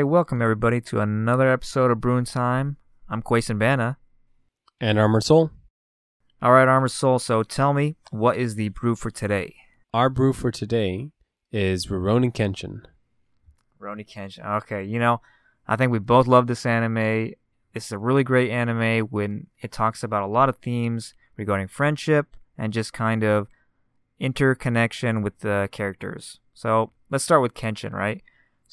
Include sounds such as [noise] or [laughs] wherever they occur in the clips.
welcome everybody to another episode of Bruin Time. I'm Quason Bana. And Armored Soul. All right, Armored Soul. So tell me, what is the brew for today? Our brew for today is Rurouni Kenshin. Rurouni Kenshin. Okay, you know, I think we both love this anime. This is a really great anime when it talks about a lot of themes regarding friendship and just kind of interconnection with the characters. So let's start with Kenshin, right?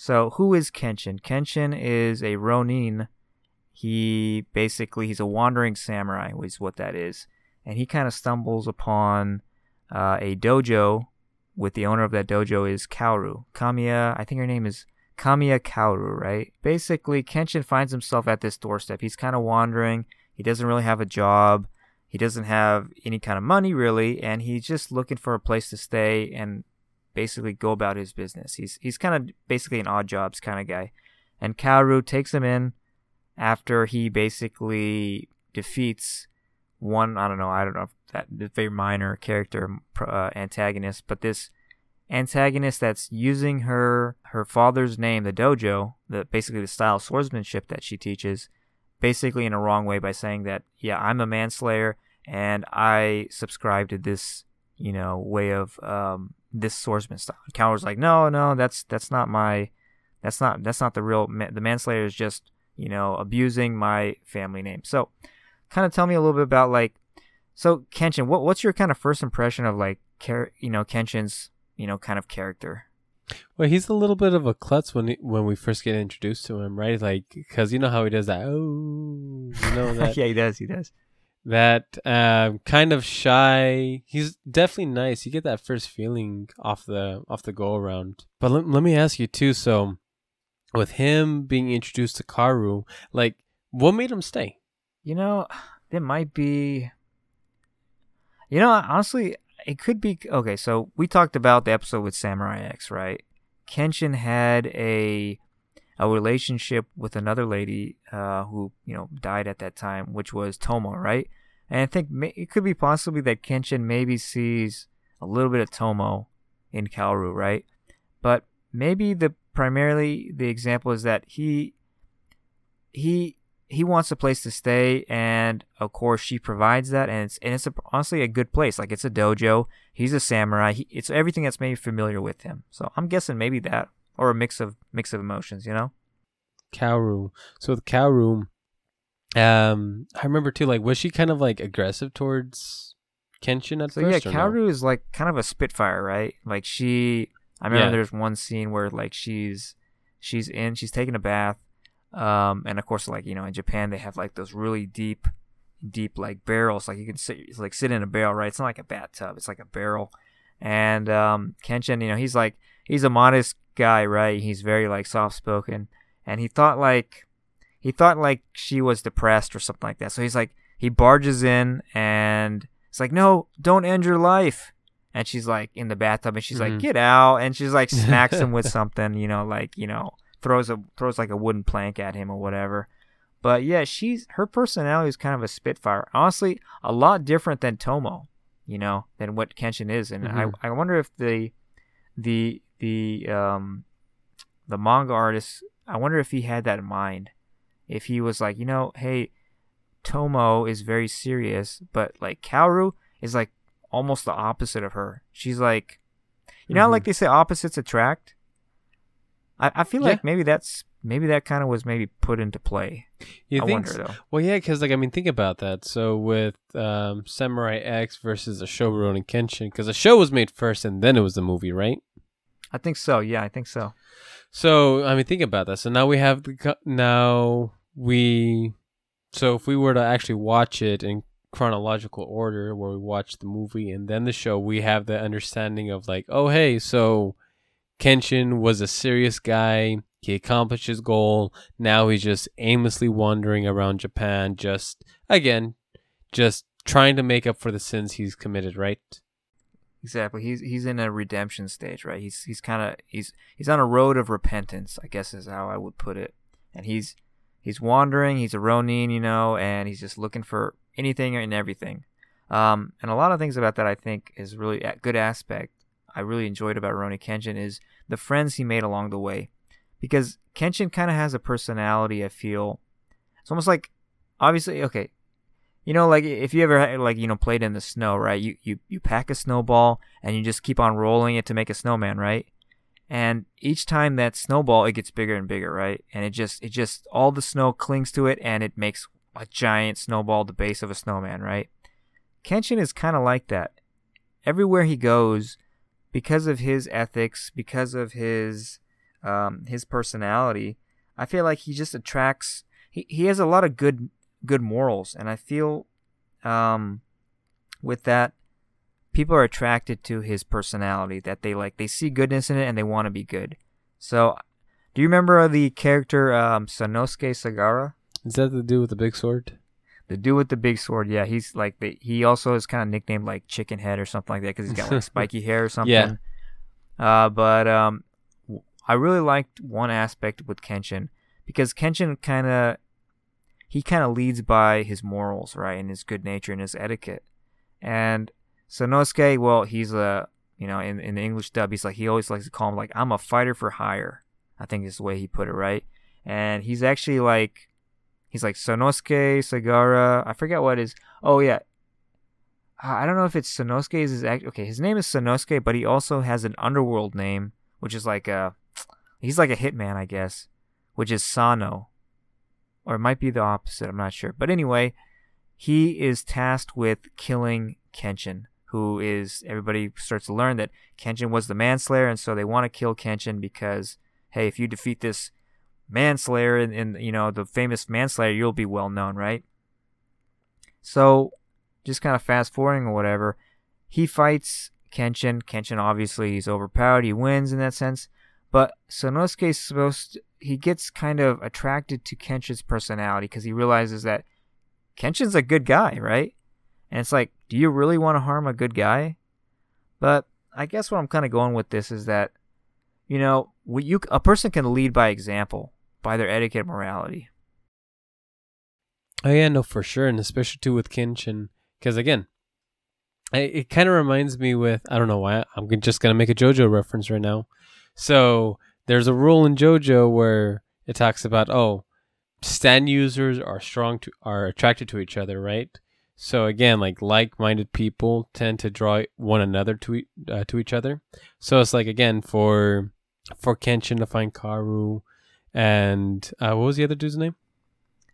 So who is Kenshin? Kenshin is a Ronin. He basically he's a wandering samurai, is what that is, and he kind of stumbles upon uh, a dojo with the owner of that dojo is Kaoru Kamiya. I think her name is Kamiya Kaoru, right? Basically, Kenshin finds himself at this doorstep. He's kind of wandering. He doesn't really have a job. He doesn't have any kind of money really, and he's just looking for a place to stay and basically go about his business. He's he's kind of basically an odd jobs kind of guy. And Kaoru takes him in after he basically defeats one I don't know I don't know if that very minor character uh, antagonist, but this antagonist that's using her her father's name, the dojo, the basically the style of swordsmanship that she teaches, basically in a wrong way by saying that yeah I'm a manslayer and I subscribe to this you know way of um, this swordsman style. Kaoru's like no no that's that's not my that's not that's not the real the manslayer is just you know abusing my family name. So kind of tell me a little bit about like so Kenshin what what's your kind of first impression of like char- you know Kenshin's you know kind of character. Well, he's a little bit of a klutz when he, when we first get introduced to him, right? Like, because you know how he does that. Oh, you know [laughs] that. yeah, he does. He does. That uh, kind of shy. He's definitely nice. You get that first feeling off the off the go around. But let, let me ask you too. So, with him being introduced to Kaoru, like, what made him stay? You know, there might be. You know, honestly, it could be okay. So we talked about the episode with Samurai X, right? Kenshin had a a relationship with another lady uh, who you know died at that time, which was Tomoe, right? And I think it could be possibly that Kenshin maybe sees a little bit of Tomoe in Kaoru, right? But maybe the primarily the example is that he he he wants a place to stay, and of course she provides that, and it's and it's a, honestly a good place. Like it's a dojo. He's a samurai. He, it's everything that's maybe familiar with him. So I'm guessing maybe that or a mix of mix of emotions. You know. Kaoru. So with Kaoru, um, I remember too. Like, was she kind of like aggressive towards Kenshin at so first? yeah, Kaoru no? is like kind of a spitfire, right? Like she. I remember yeah. there's one scene where like she's she's in she's taking a bath um, and of course, like you know, in Japan they have like those really deep, deep like barrels. Like you can sit, like sit in a barrel, right? It's not like a bathtub; it's like a barrel. And um, Kenshin, you know, he's like he's a modest guy, right? He's very like soft spoken, and he thought like he thought like she was depressed or something like that. So he's like he barges in and it's like, no, don't end your life. And she's like in the bathtub, and she's mm-hmm. like, get out, and she's like smacks him with [laughs] something, you know, like you know throws a throws like a wooden plank at him or whatever. But yeah, she's her personality is kind of a spitfire. Honestly, a lot different than Tomoe, you know, than what Kenshin is. And mm-hmm. I I wonder if the the the um the manga artist I wonder if he had that in mind. If he was like, you know, hey, Tomoe is very serious, but like Kaoru is like almost the opposite of her. She's like you know, mm-hmm. like they say opposites attract. I, I feel yeah. like maybe that's maybe that kind of was maybe put into play. You I think? Wonder, though. Well, yeah, because like I mean, think about that. So with um, Samurai X versus a show Rurouni Kenshin, because the show was made first and then it was the movie, right? I think so. Yeah, I think so. So I mean, think about that. So now we have the now we. So if we were to actually watch it in chronological order, where we watch the movie and then the show, we have the understanding of like, oh hey, so Kenshin was a serious guy. He accomplished his goal. Now he's just aimlessly wandering around Japan, just again, just trying to make up for the sins he's committed, right? Exactly. He's he's in a redemption stage, right? He's he's kind of he's he's on a road of repentance, I guess is how I would put it. And he's he's wandering. He's a Ronin, you know, and he's just looking for anything and everything. Um, and a lot of things about that I think is really a good aspect I really enjoyed about Rurouni Kenshin is the friends he made along the way. Because Kenshin kind of has a personality. I feel it's almost like, obviously, okay, you know, like if you ever like you know played in the snow, right? You you you pack a snowball and you just keep on rolling it to make a snowman, right? And each time that snowball, it gets bigger and bigger, right? And it just it just all the snow clings to it and it makes a giant snowball the base of a snowman, right? Kenshin is kind of like that. Everywhere he goes, because of his ethics, because of his um, his personality, I feel like he just attracts. He, he has a lot of good good morals, and I feel um, with that, people are attracted to his personality. That they like, they see goodness in it, and they want to be good. So, do you remember the character um, Sanosuke Sagara? Is that the dude with the big sword? The dude with the big sword, yeah, he's like the, he also is kind of nicknamed like Chicken Head or something like that because he's got like [laughs] spiky hair or something. Yeah. Uh, but um, I really liked one aspect with Kenshin because Kenshin kind of he kind of leads by his morals, right, and his good nature and his etiquette. And Sanosuke, well, he's a you know in in the English dub, he's like he always likes to call him like I'm a fighter for hire. I think is the way he put it, right? And he's actually like He's like Sonosuke Sagara. I forget what is. Oh yeah, I don't know if it's Sonosuke is his act. Okay, his name is Sonosuke, but he also has an underworld name, which is like a. He's like a hitman, I guess, which is Sano, or it might be the opposite. I'm not sure. But anyway, he is tasked with killing Kenshin, who is everybody starts to learn that Kenshin was the manslayer, and so they want to kill Kenshin because hey, if you defeat this manslayer and, in you know the famous manslayer you'll be well known right so just kind of fast forwarding or whatever he fights kenshin kenshin obviously he's overpowered he wins in that sense but sonosuke is supposed to, he gets kind of attracted to kenshin's personality because he realizes that kenshin's a good guy right and it's like do you really want to harm a good guy but i guess what i'm kind of going with this is that you know you a person can lead by example by their etiquette morality. Oh yeah, no, for sure, and especially too with Kenshin, because again, it kind of reminds me with I don't know why I'm just gonna make a JoJo reference right now. So there's a rule in JoJo where it talks about oh, stand users are strong to are attracted to each other, right? So again, like like-minded people tend to draw one another to e- uh, to each other. So it's like again for for Kenshin to find Kaoru, and uh, what was the other dude's name?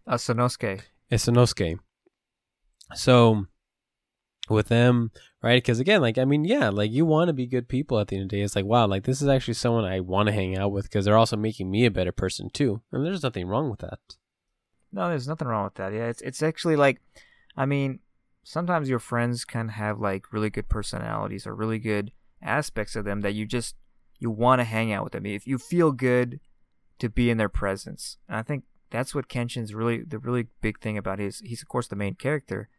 Sonosuke. It's Sonosuke. So with them, right? Because again, like I mean, yeah, like you want to be good people at the end of the day. It's like wow, like this is actually someone I want to hang out with because they're also making me a better person too, and there's nothing wrong with that. No, there's nothing wrong with that. Yeah, it's it's actually like, I mean, sometimes your friends can have like really good personalities or really good aspects of them that you just you want to hang out with them. If you feel good to be in their presence. And I think that's what Kenshin's really the really big thing about his he's of course the main character,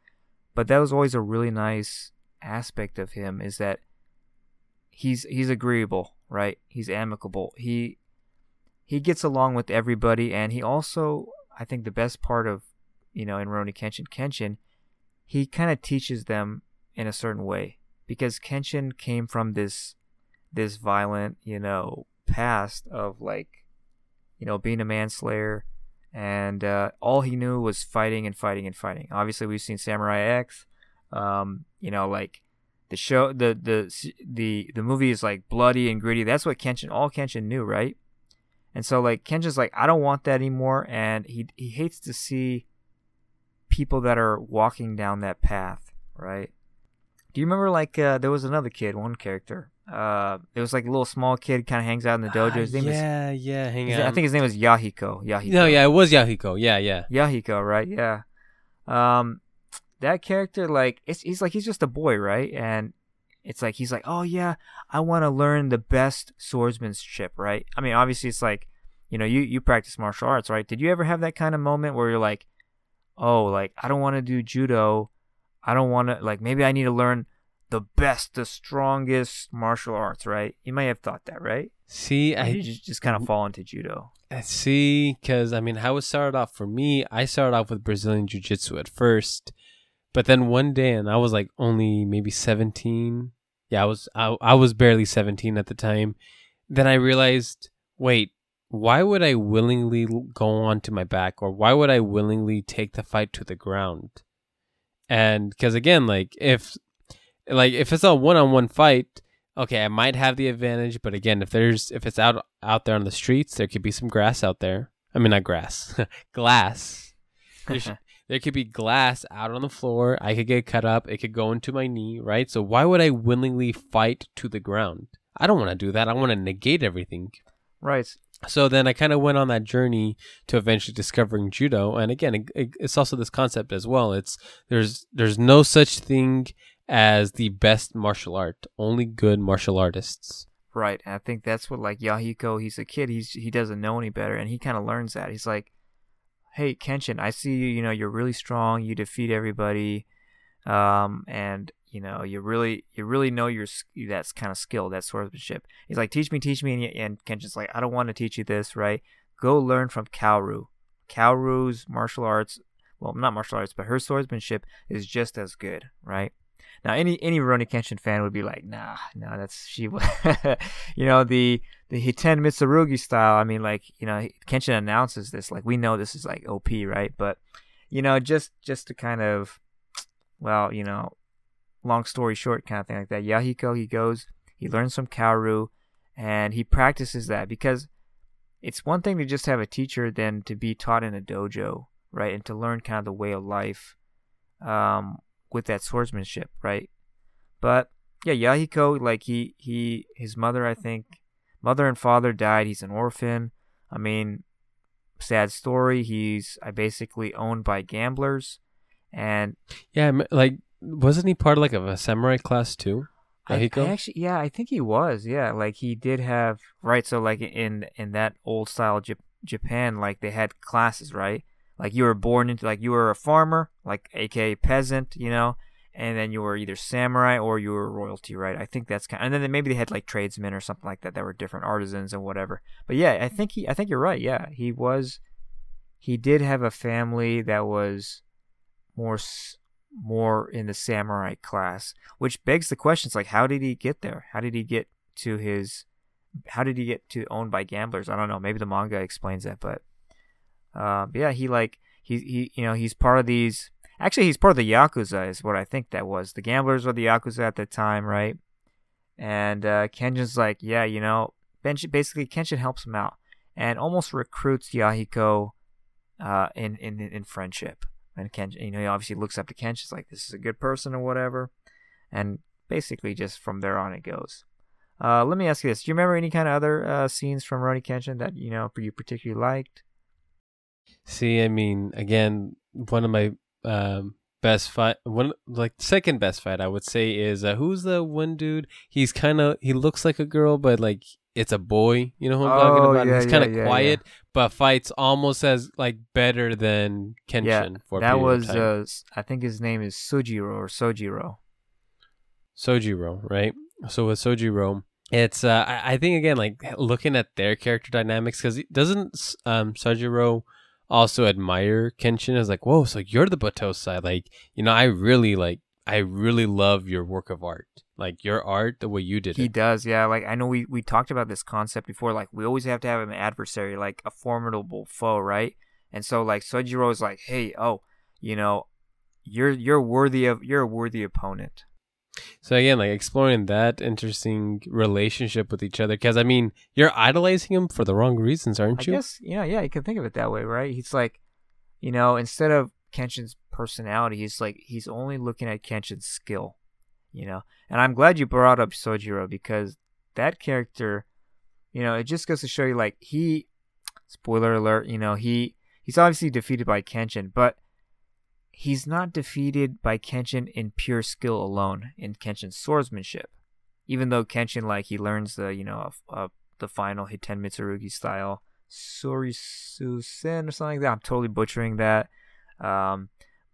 but that was always a really nice aspect of him is that he's he's agreeable, right? He's amicable. He he gets along with everybody and he also I think the best part of you know in Rurouni Kenshin Kenshin he kind of teaches them in a certain way because Kenshin came from this this violent, you know, past of like you know, being a manslayer, and uh, all he knew was fighting and fighting and fighting. Obviously, we've seen Samurai X. Um, you know, like the show, the the the the movie is like bloody and gritty. That's what Kenshin, all Kenshin knew, right? And so, like Kenshin's like, I don't want that anymore, and he he hates to see people that are walking down that path, right? Do you remember like uh, there was another kid, one character, uh, it was like a little small kid kind of hangs out in the dojo. His name yeah, is, yeah, hang out. I think his name was Yahiko. Yahiko. No, yeah, it was Yahiko. Yeah, yeah. Yahiko, right? Yeah. Um, that character, like, it's he's like he's just a boy, right? And it's like he's like, oh yeah, I want to learn the best swordsmanship, right? I mean, obviously, it's like, you know, you you practice martial arts, right? Did you ever have that kind of moment where you're like, oh, like I don't want to do judo, I don't want to like maybe I need to learn the best, the strongest martial arts, right? You might have thought that, right? See, I just, just kind of fall into judo. Uh, see, because I mean, how it started off for me, I started off with Brazilian Jiu Jitsu at first, but then one day, and I was like only maybe seventeen. Yeah, I was I, I was barely seventeen at the time. Then I realized, wait, why would I willingly go onto my back or why would I willingly take the fight to the ground? And because again, like if like if it's a one-on-one fight, okay, I might have the advantage, but again, if there's if it's out out there on the streets, there could be some grass out there. I mean, not grass, [laughs] glass. There, [laughs] there could be glass out on the floor. I could get cut up. It could go into my knee, right? So why would I willingly fight to the ground? I don't want to do that. I want to negate everything. Right. So then I kind of went on that journey to eventually discovering judo, and again, it, it- it's also this concept as well. It's there's there's no such thing as the best martial art. Only good martial artists. Right. And I think that's what like Yahiko, he's a kid, he's he doesn't know any better and he kind of learns that. He's like, "Hey, Kenshin, I see you, you know, you're really strong, you defeat everybody. Um and you know, you really you really know your that's kind of skill, that swordsmanship." He's like, "Teach me, teach me." And, and Kenshin's like, "I don't want to teach you this, right? Go learn from Kaoru. Kaoru's martial arts, well, not martial arts, but her swordsmanship is just as good, right?" Now, any any Rurouni Kenshin fan would be like, nah, no, that's she. [laughs] you know the the Hiten Mitsurugi style. I mean, like you know, Kenshin announces this, like we know this is like OP, right? But you know, just just to kind of, well, you know, long story short, kind of thing like that. Yahiko, he goes, he learns from Kaoru, and he practices that because it's one thing to just have a teacher than to be taught in a dojo, right? And to learn kind of the way of life. Um, with that swordsmanship, right? But yeah, Yahiko, like he he his mother, I think, mother and father died. He's an orphan. I mean, sad story. He's I basically owned by gamblers, and Yeah, like wasn't he part of like of a samurai class too? I, I Yahiko? actually yeah, I think he was. Yeah, like he did have right. So like in in that old style Jap- Japan, like they had classes, right? Like you were born into like you were a farmer, like aka peasant, you know, and then you were either samurai or you were royalty, right? I think that's kind. of, and then maybe they had like tradesmen or something like that that were different artisans and whatever. But yeah, I think he. I think you're right. Yeah, he was. He did have a family that was more more in the samurai class, which begs the questions like, how did he get there? How did he get to his? How did he get to owned by gamblers? I don't know. Maybe the manga explains that, but uh, yeah, he like he he you know he's part of these. Actually, he's part of the yakuza, is what I think that was. The gamblers were the yakuza at the time, right? And uh, Kenshin's like, yeah, you know, Benji, basically Kenshin helps him out and almost recruits Yahiko uh, in in in friendship. And Kenshin, you know, he obviously looks up to Kenshin's like, this is a good person or whatever. And basically, just from there on, it goes. Uh, let me ask you this: Do you remember any kind of other uh, scenes from Rurouni Kenshin that you know you particularly liked? See, I mean, again, one of my um, best fight, one like second best fight, I would say is uh, who's the one dude? He's kind of he looks like a girl, but like it's a boy. You know who I'm talking Oh, about? yeah, He's kind of yeah, yeah, quiet, but fights almost as like better than Kenshin. yeah, for that was uh, I think his name is Sujiro or Sojiro. Sojiro, right? So with Sojiro, it's uh, I, I think again like looking at their character dynamics because doesn't um Sojiro also admire Kenshin as like whoa so you're the Battousai like you know I really like I really love your work of art like your art the way you did He it does, yeah. Like I know we we talked about this concept before. Like we always have to have an adversary, like a formidable foe, right? And so like Sojiro is like, hey, oh, you know, you're you're worthy of you're a worthy opponent. So again like exploring that interesting relationship with each other because I mean you're idolizing him for the wrong reasons aren't I you guess yeah, yeah, you can think of it that way, right? He's like, you know, instead of Kenshin's personality, he's like he's only looking at Kenshin's skill, you know. And I'm glad you brought up Sojiro because that character, you know, it just goes to show you like he, spoiler alert, you know, he he's obviously defeated by Kenshin, but he's not defeated by Kenshin in pure skill alone in Kenshin's swordsmanship. Even though Kenshin like he learns the you know of, of the final Hiten Mitsurugi style Sorisusen or something like that. I'm totally butchering that. Um,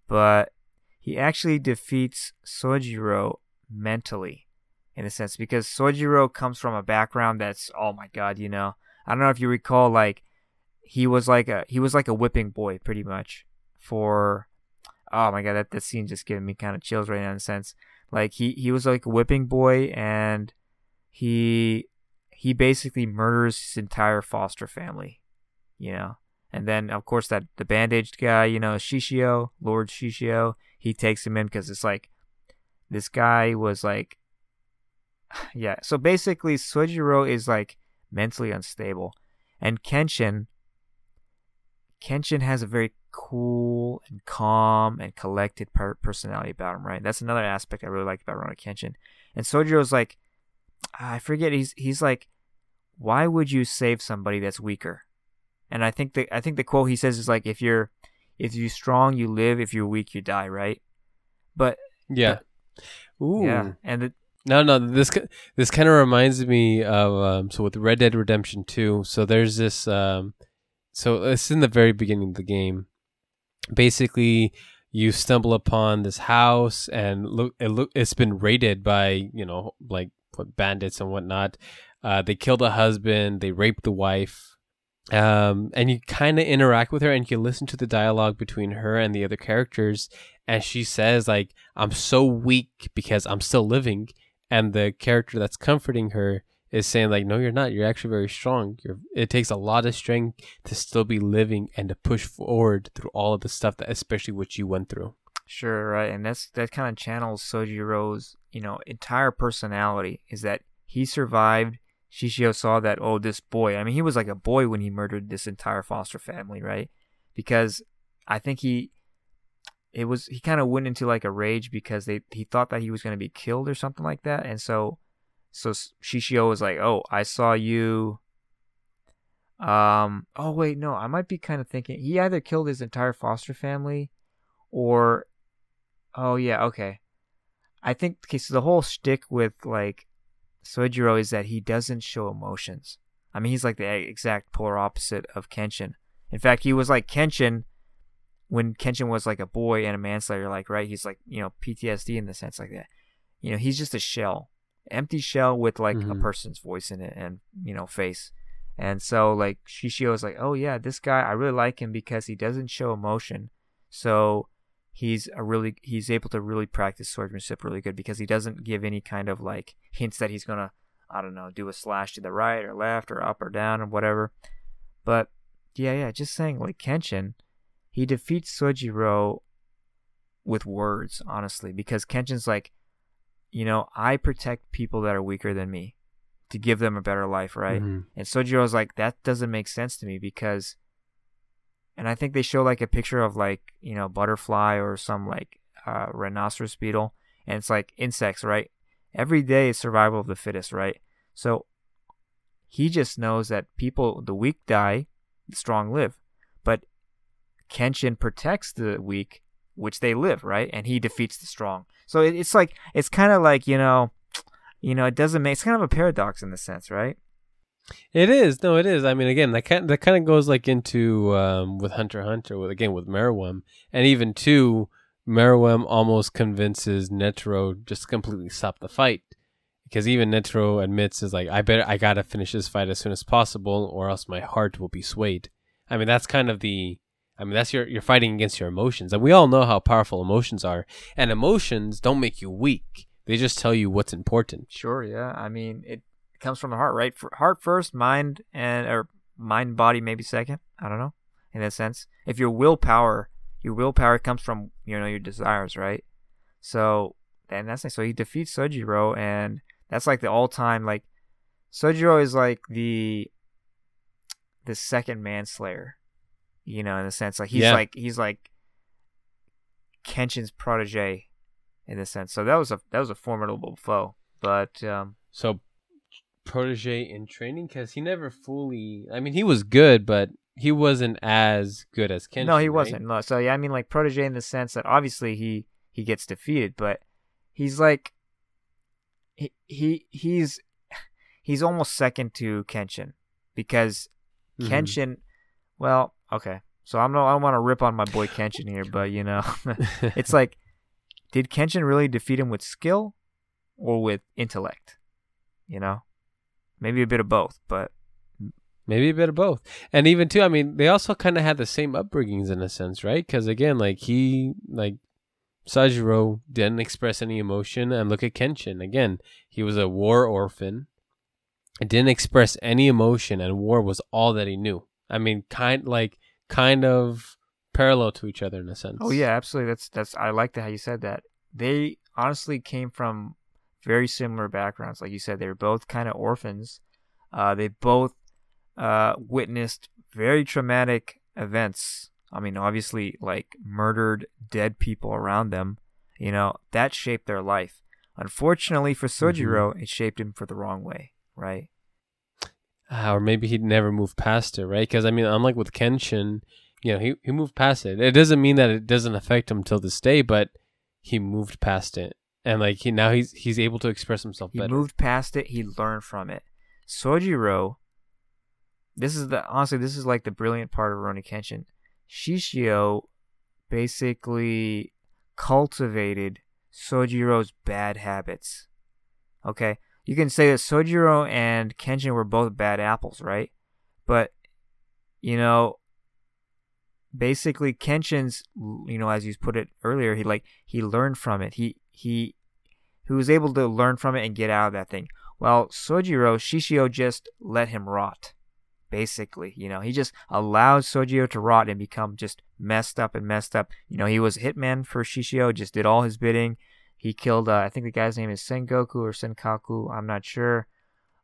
but he actually defeats Sojiro mentally, in a sense, because Sojiro comes from a background that's oh my god, you know. I don't know if you recall, like he was like a he was like a whipping boy, pretty much. For oh my god, that that scene just giving me kind of chills right now, in a sense. Like he he was like a whipping boy, and he he basically murders his entire foster family, you know. And then of course that the bandaged guy, you know, Shishio, Lord Shishio, he takes him in because it's like this guy was like, [sighs] yeah. So basically, Sojiro is like mentally unstable, and Kenshin. Kenshin has a very cool and calm and collected per- personality about him, right? That's another aspect I really like about Rurouni Kenshin. And Sojiro's like, I forget. He's he's like, why would you save somebody that's weaker? And I think the I think the quote he says is like, if you're if you're strong, you live. If you're weak, you die, right? But yeah, but, ooh, yeah, and the, no, no. This this kind of reminds me of um, so with Red Dead Redemption Two. So there's this. Um, so it's in the very beginning of the game. Basically, you stumble upon this house, and look, it look, it's been raided by you know like bandits and whatnot. Uh, they kill the husband, they rape the wife, um, and you kind of interact with her, and you listen to the dialogue between her and the other characters, and she says like, "I'm so weak because I'm still living," and the character that's comforting her is saying like no you're not. You're actually very strong. You're, it takes a lot of strength to still be living and to push forward through all of the stuff that especially what you went through. Sure right and that's that kind of channels sojiro's you know entire personality is that he survived. Shishio saw that oh this boy i mean he was like a boy when he murdered this entire foster family right? Because i think he it was he kind of went into like a rage because they he thought that he was going to be killed or something like that and so so Shishio was like, "Oh, I saw you." Um. Oh wait, no. I might be kind of thinking he either killed his entire foster family, or, oh yeah, okay. I think okay. So the whole shtick with like Sojiro is that he doesn't show emotions. I mean, he's like the exact polar opposite of Kenshin. In fact, he was like Kenshin when Kenshin was like a boy and a manslayer, like right. He's like you know PTSD in the sense like that. You know, he's just a shell empty shell with like mm-hmm. a person's voice in it and you know face. And so like shishio is like oh yeah this guy i really like him because he doesn't show emotion. So he's a really he's able to really practice swordsmanship really good because he doesn't give any kind of like hints that he's gonna i don't know do a slash to the right or left or up or down or whatever. But yeah yeah just saying like kenshin he defeats sojiro with words honestly because kenshin's like you know, I protect people that are weaker than me to give them a better life, right? Mm-hmm. And Sojiro's like, that doesn't make sense to me because, and I think they show like a picture of like, you know, butterfly or some like uh, rhinoceros beetle, and it's like insects, right? Every day is survival of the fittest, right? So he just knows that people, the weak die, the strong live. But Kenshin protects the weak, which they live, right? And he defeats the strong. So it, it's like it's kind of like you know, you know, it doesn't make it's kind of a paradox in the sense, right? It is. No, it is. I mean, again, that kind that kind of goes like into um, with Hunter Hunter with again with Meruem, and even too, Meruem almost convinces Netero just completely stop the fight because even Netero admits is like I better I gotta finish this fight as soon as possible or else my heart will be swayed. I mean, that's kind of the I mean, that's your you're fighting against your emotions, and we all know how powerful emotions are. And emotions don't make you weak; they just tell you what's important. Sure, yeah. I mean, it comes from the heart, right? For heart first, mind and or mind, body maybe second. I don't know. In that sense, if your willpower, your willpower comes from you know your desires, right? So, and that's nice. So he defeats Sojiro, and that's like the all-time like Sojiro is like the the second manslayer you know, in a sense, like he's yeah. like he's like Kenshin's protege in a sense. So that was a that was a formidable foe. But um, so protege in training because he never fully. I mean, he was good, but he wasn't as good as Kenshin. No, he right? wasn't. No, so yeah, I mean, like protege in the sense that obviously he he gets defeated, but he's like he he he's he's almost second to Kenshin because mm-hmm. Kenshin, well, Okay, so I'm no, I don't want to rip on my boy Kenshin here, but you know, [laughs] it's like, did Kenshin really defeat him with skill or with intellect? You know, maybe a bit of both, but maybe a bit of both. And even too, I mean, they also kind of had the same upbringings in a sense, right? Because again, like he, like Sajiro didn't express any emotion, and look at Kenshin again. He was a war orphan, and didn't express any emotion, and war was all that he knew. I mean, kind like kind of parallel to each other in a sense. Oh yeah, absolutely. That's that's I like that how you said that. They honestly came from very similar backgrounds. Like you said, they were both kind of orphans. Uh, they both uh, witnessed very traumatic events. I mean, obviously, like murdered dead people around them. You know that shaped their life. Unfortunately for Sojiro, mm-hmm. it shaped him for the wrong way, right? Uh, or maybe he'd never move past it, right? Because I mean, unlike with Kenshin, you know, he he moved past it. It doesn't mean that it doesn't affect him till this day, but he moved past it, and like he now he's he's able to express himself. He better. moved past it. He learned from it. Sojiro. This is the honestly, this is like the brilliant part of Rurouni Kenshin. Shishio basically cultivated Sojiro's bad habits. Okay, you can say that Sojiro and Kenshin were both bad apples, right? But you know, basically Kenshin's, you know, as you put it earlier, he like he learned from it. He he he was able to learn from it and get out of that thing. Well, Sojiro, Shishio just let him rot. Basically, you know, he just allowed Sojiro to rot and become just messed up and messed up. You know, he was hitman for Shishio, just did all his bidding. He killed, uh, I think the guy's name is Sengoku or Senkaku. I'm not sure.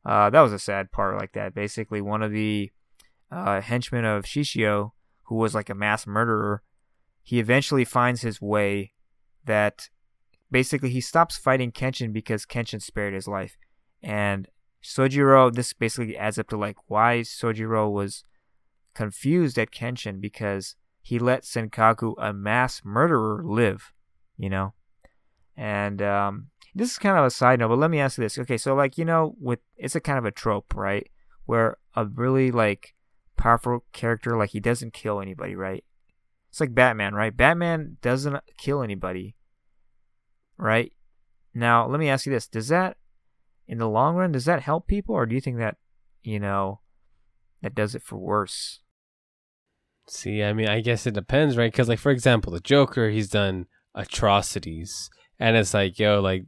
Uh, that was a sad part like that. Basically, one of the uh, henchmen of Shishio, who was like a mass murderer, he eventually finds his way that basically he stops fighting Kenshin because Kenshin spared his life. And Sojiro, this basically adds up to like why Sojiro was confused at Kenshin because he let Senkaku, a mass murderer, live, you know? And um, this is kind of a side note, but let me ask you this. Okay, so like, you know, with it's a kind of a trope, right? Where a really like powerful character, like he doesn't kill anybody, right? It's like Batman, right? Batman doesn't kill anybody, right? Now, let me ask you this. Does that in the long run, does that help people, or do you think that, you know, that does it for worse? See, I mean, I guess it depends, right? Because, like, for example, the Joker, he's done atrocities, and it's like, yo, like,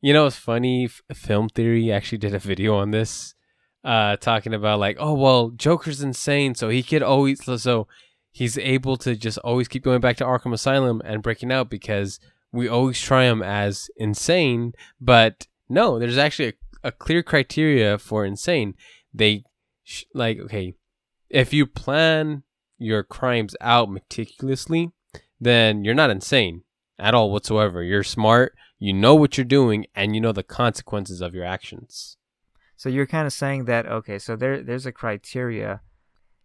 you know, it's funny. Film Theory actually did a video on this, uh, talking about like, oh, well, Joker's insane, so he could always, so he's able to just always keep going back to Arkham Asylum and breaking out because we always try him as insane, but no, there's actually a, a clear criteria for insane. They sh- like okay, if you plan your crimes out meticulously, then you're not insane at all whatsoever. You're smart, you know what you're doing, and you know the consequences of your actions. So you're kind of saying that okay, so there there's a criteria.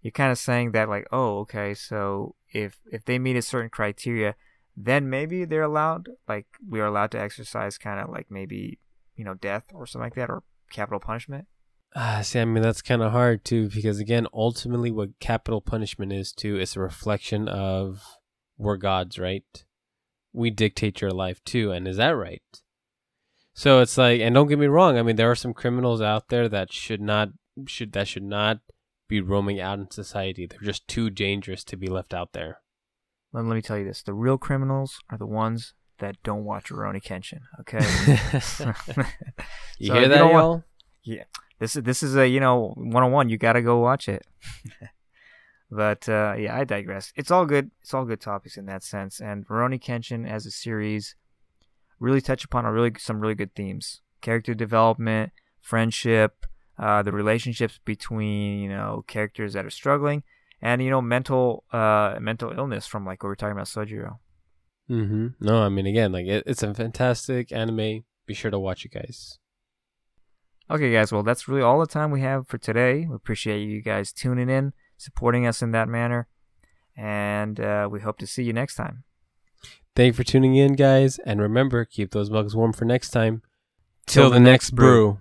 You're kind of saying that like, oh, okay, so if if they meet a certain criteria, then maybe they're allowed like we are allowed to exercise kind of like maybe you know, death or something like that, or capital punishment? Ah, see, I mean that's kind of hard too, because again, ultimately, what capital punishment is too is a reflection of we're gods, right? We dictate your life too, and is that right? So it's like, and don't get me wrong. I mean, there are some criminals out there that should not should that should not be roaming out in society. They're just too dangerous to be left out there. Let, let me tell you this: the real criminals are the ones that don't watch Rurouni Kenshin. Okay. [laughs] you [laughs] so hear that, you y'all? yeah. This is this is a you know one on one. You gotta go watch it. [laughs] but uh, yeah, I digress. It's all good. It's all good topics in that sense. And Rurouni Kenshin as a series really touch upon a really some really good themes: character development, friendship, uh, the relationships between you know characters that are struggling, and you know mental uh, mental illness from like what we are talking about Sojiro. Mm-hmm. No, I mean, again, like it, it's a fantastic anime. Be sure to watch it, guys. Okay, guys. Well, that's really all the time we have for today. We appreciate you guys tuning in, supporting us in that manner, and uh, we hope to see you next time. Thank you for tuning in, guys, and remember, keep those mugs warm for next time. Till, Till the, the, next brew. brew.